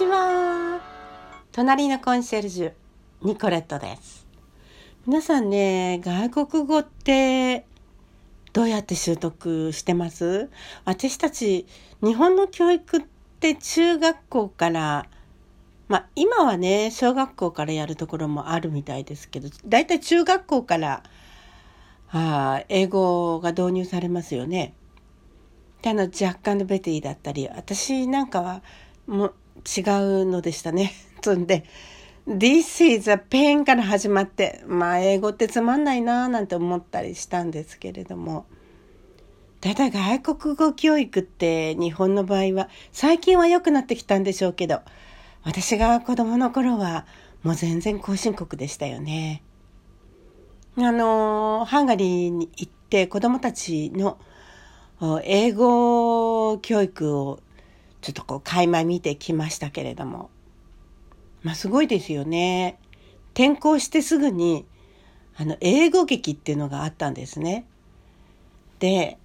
ちは。隣のコンシェルジュ、ニコレットです。皆さんね、外国語ってどうやって習得してます？私たち、日本の教育って中学校から、まあ今はね、小学校からやるところもあるみたいですけど、だいたい中学校から、あ英語が導入されますよね。あの若干のベティだったり私なんかはもう違うのでしたね。そんで「This is a pain」から始まってまあ英語ってつまんないなーなんて思ったりしたんですけれどもただ外国語教育って日本の場合は最近は良くなってきたんでしょうけど私が子供の頃はもう全然後進国でしたよね。あのハンガリーに行って子供たちの英語教育をちょっとこう垣間見てきましたけれども。まあすごいですよね。転校してすぐにあの英語劇っていうのがあったんですね。で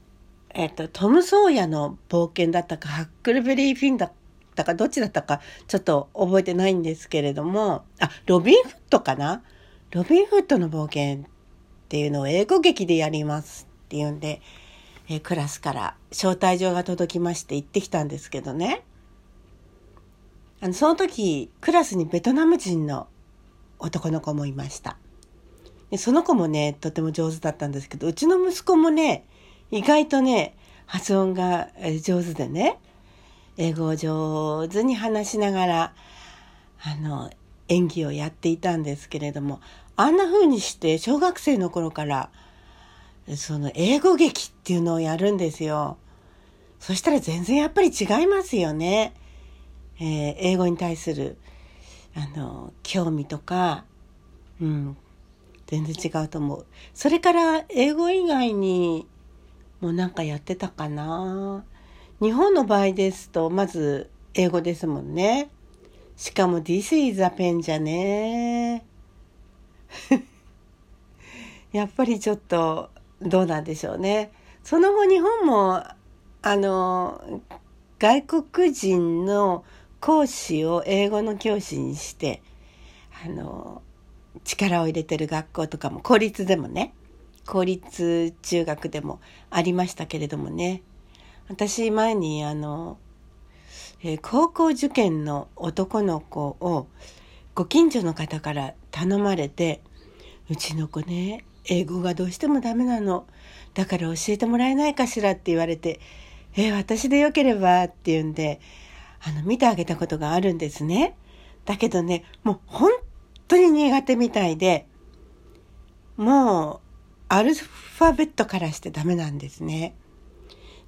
えっとトム・ソーヤの冒険だったかハックルベリー・フィンだったかどっちだったかちょっと覚えてないんですけれども。あロビン・フットかな？ロビン・フットの冒険っていうのを英語劇でやりますっていうんでえー、クラスから招待状が届きまして行ってきたんですけどね。あのその時クラスにベトナム人の男の子もいました。でその子もねとても上手だったんですけどうちの息子もね意外とね発音が上手でね英語を上手に話しながらあの演技をやっていたんですけれどもあんな風にして小学生の頃からその英語劇っていうのをやるんですよ。そしたら全然やっぱり違いますよね。えー、英語に対するあの興味とか、うん、全然違うと思う。それから英語以外にもなんかやってたかな。日本の場合ですとまず英語ですもんね。しかも This is a pen じゃね。やっぱりちょっとどうなんでしょうね。その後日本もあの外国人の講師を英語の教師にしてあの力を入れてる学校とかも公立でもね公立中学でもありましたけれどもね私前にあの、えー、高校受験の男の子をご近所の方から頼まれてうちの子ね英語がどうしてもダメなの。だから教えてもらえないかしらって言われて、えー、私でよければって言うんで、あの、見てあげたことがあるんですね。だけどね、もう本当に苦手みたいで、もう、アルファベットからしてダメなんですね。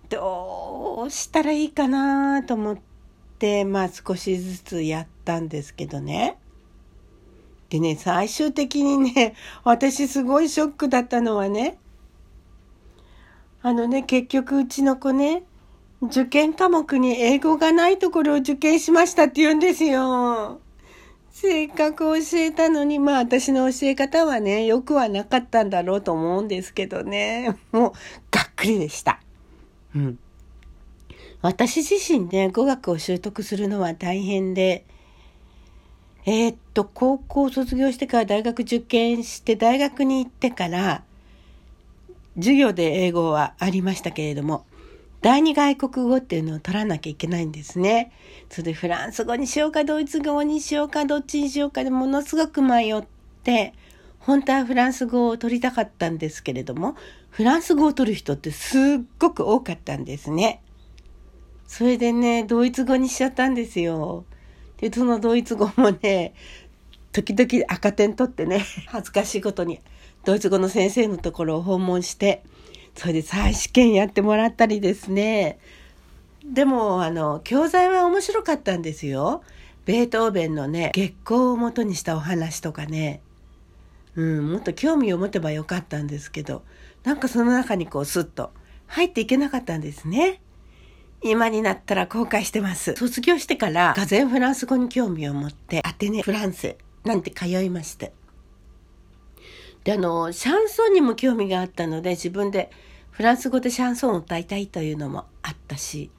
どうしたらいいかなと思って、まあ少しずつやったんですけどね。でね、最終的にね、私すごいショックだったのはね、あのね、結局うちの子ね、受験科目に英語がないところを受験しましたって言うんですよ。せっかく教えたのに、まあ私の教え方はね、よくはなかったんだろうと思うんですけどね、もうがっくりでした。うん。私自身ね、語学を習得するのは大変で、えー、っと、高校卒業してから大学受験して大学に行ってから、授業で英語はありましたけれども、第二外国語っていうのを取らなきゃいけないんですね。それでフランス語にしようかドイツ語にしようかどっちにしようかでものすごく迷って、本当はフランス語を取りたかったんですけれども、フランス語を取る人ってすっごく多かったんですね。それでね、ドイツ語にしちゃったんですよ。で、そのドイツ語もね、時々赤点取ってね、恥ずかしいことに、ドイツ語の先生のところを訪問して、それで再試験やってもらったりですね。でも、あの、教材は面白かったんですよ。ベートーベンのね、月光を元にしたお話とかね。うん、もっと興味を持てばよかったんですけど、なんかその中にこうスッと入っていけなかったんですね。今になったら後悔してます。卒業してから、がぜフランス語に興味を持って、アテネ・フランスなんて通いまして。で、あの、シャンソンにも興味があったので、自分でフランス語でシャンソンを歌いたいというのもあったし、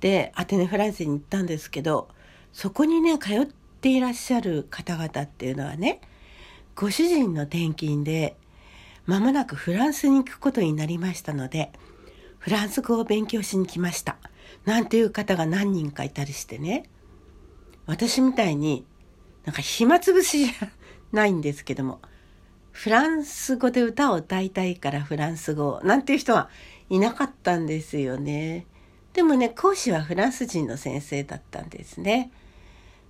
で、アテネ・フランスに行ったんですけど、そこにね通っていらっしゃる方々っていうのはねご主人の転勤で間もなくフランスに行くことになりましたのでフランス語を勉強しに来ましたなんていう方が何人かいたりしてね私みたいになんか暇つぶしじゃないんですけどもフランス語で歌を歌いたいからフランス語なんていう人はいなかったんですよね。でもね講師はフランス人の先生だったんですね。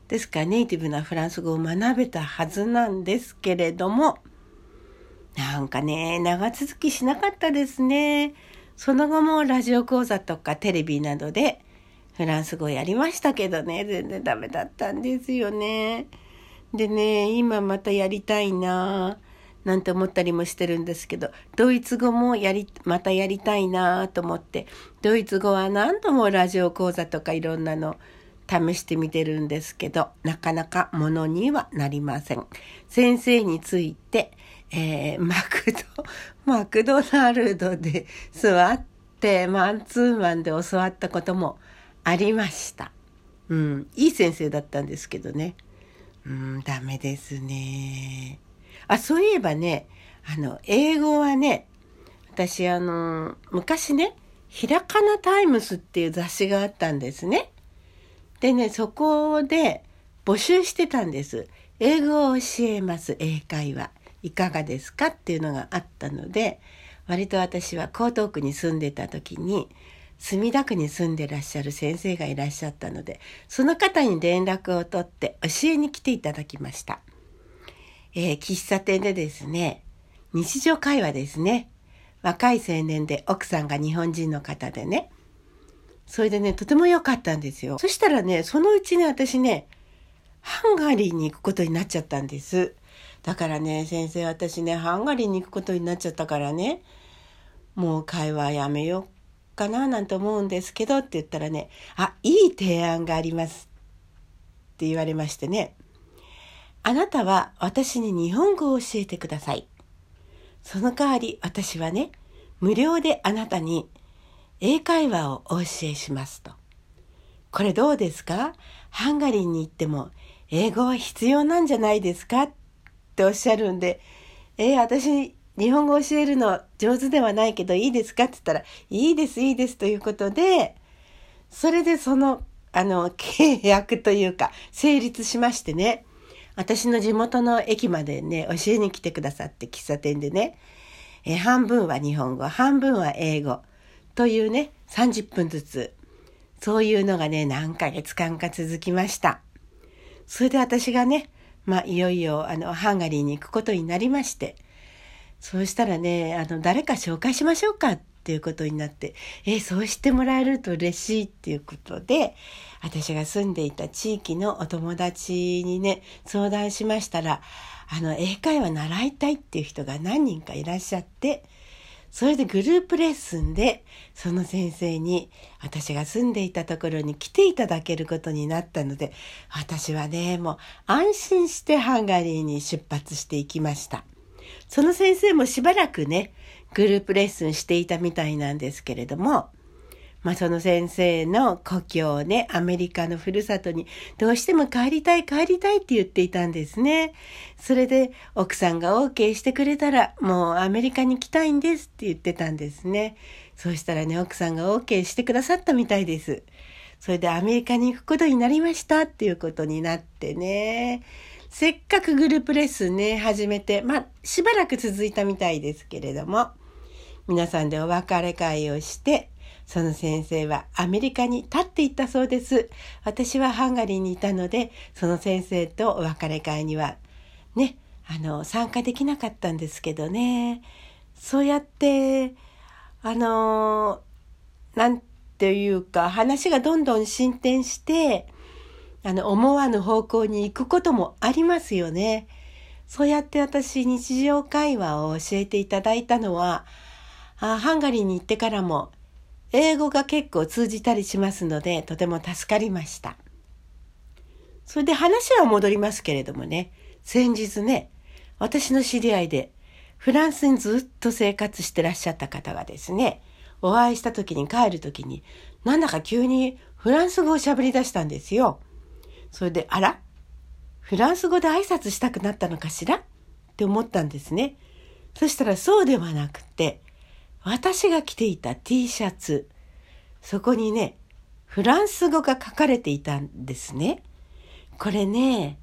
ですからネイティブなフランス語を学べたはずなんですけれどもなんかね長続きしなかったですね。その後もラジオ講座とかテレビなどでフランス語やりましたけどね全然ダメだったんですよね。でね今またやりたいなぁなんて思ったりもしてるんですけどドイツ語もやりまたやりたいなぁと思ってドイツ語は何度もラジオ講座とかいろんなの試してみてるんですけどなかなかものにはなりません。先生について、えー、マクド マクドナルドで座ってマンツーマンで教わったこともありました。うん、いい先生だったんですけどね。うん、ダメですね。あ、そういえばね、あの、英語はね、私あの、昔ね、ひらかなタイムスっていう雑誌があったんですね。でね、そこで募集してたんです。英語を教えます、英会話。いかがですかっていうのがあったので、割と私は江東区に住んでた時に、墨田区に住んでらっしゃる先生がいらっしゃったので、その方に連絡を取って教えに来ていただきました。えー、喫茶店でですね、日常会話ですね。若い青年で奥さんが日本人の方でね。それでね、とても良かったんですよ。そしたらね、そのうちね、私ね、ハンガリーに行くことになっちゃったんです。だからね、先生、私ね、ハンガリーに行くことになっちゃったからね、もう会話やめようかななんて思うんですけどって言ったらね、あ、いい提案がありますって言われましてね。あなたは私に日本語を教えてください。その代わり私はね、無料であなたに英会話をお教えしますと。これどうですか？ハンガリーに行っても英語は必要なんじゃないですか？っておっしゃるんで、えー、私日本語教えるの上手ではないけどいいですかって言ったら、いいですいいですということで、それでその、あの、契約というか、成立しましてね。私の地元の駅までね、教えに来てくださって喫茶店でね、え半分は日本語、半分は英語というね、30分ずつ、そういうのがね、何ヶ月間か続きました。それで私がね、まあ、いよいよ、あの、ハンガリーに行くことになりまして、そうしたらね、あの、誰か紹介しましょうかっていうことになって、えそうしてもらえると嬉しいっていうことで、私が住んでいた地域のお友達にね、相談しましたら、あの、英会話習いたいっていう人が何人かいらっしゃって、それでグループレッスンで、その先生に私が住んでいたところに来ていただけることになったので、私はね、もう安心してハンガリーに出発していきました。その先生もしばらくね、グループレッスンしていたみたいなんですけれども、まあ、その先生の故郷ね、アメリカのふるさとにどうしても帰りたい帰りたいって言っていたんですね。それで奥さんが OK してくれたらもうアメリカに来たいんですって言ってたんですね。そうしたらね、奥さんが OK してくださったみたいです。それでアメリカに行くことになりましたっていうことになってね。せっかくグループレッスンね、始めて、まあ、しばらく続いたみたいですけれども、皆さんでお別れ会をして、その先生はアメリカに立っていったそうです。私はハンガリーにいたので、その先生とお別れ会には、ね、あの、参加できなかったんですけどね。そうやって、あの、なんていうか、話がどんどん進展して、あの、思わぬ方向に行くこともありますよね。そうやって私、日常会話を教えていただいたのは、あハンガリーに行ってからも、英語が結構通じたりしますので、とても助かりました。それで話は戻りますけれどもね、先日ね、私の知り合いで、フランスにずっと生活してらっしゃった方がですね、お会いした時に帰る時に、なんだか急にフランス語を喋り出したんですよ。それで、あら？フランス語で挨拶したくなったのかしら？って思ったんですね。そしたらそうではなくて、私が着ていた T シャツ、そこにね、フランス語が書かれていたんですね。これね、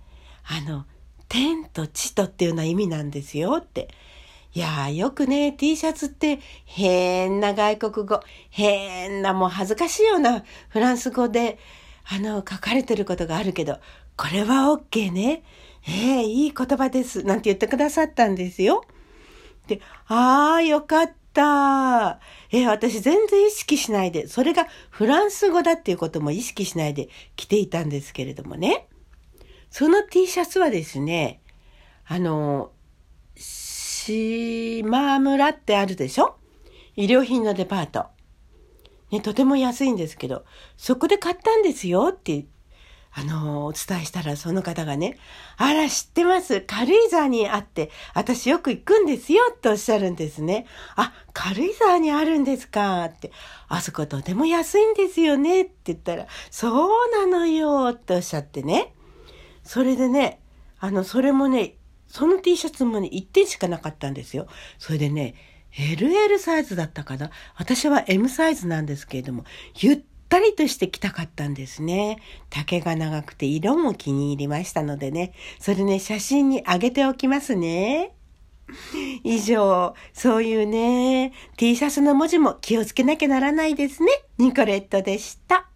あの、天と地とっていうような意味なんですよって。いやーよくね、T シャツって変な外国語、変なもう恥ずかしいようなフランス語で、あの、書かれてることがあるけど、これは OK ね。ええー、いい言葉です。なんて言ってくださったんですよ。で、ああ、よかった。え、私全然意識しないで、それがフランス語だっていうことも意識しないで着ていたんですけれどもね。その T シャツはですね、あの、島村ってあるでしょ？衣料品のデパート。ね、とても安いんですけど、そこで買ったんですよってあの、お伝えしたらその方がね、あら、知ってます。軽井沢にあって、私よく行くんですよっておっしゃるんですね。あ、軽井沢にあるんですか？って。あそことても安いんですよねって言ったら、そうなのよっておっしゃってね。それでね、あの、それもね、その T シャツもね、1点しかなかったんですよ。それでね、LL サイズだったかな？私は M サイズなんですけれども、ゆったりとして着たかったんですね。丈が長くて色も気に入りましたのでね。それね、写真にあげておきますね。以上、そういうね、T シャツの文字も気をつけなきゃならないですね。ニコレットでした。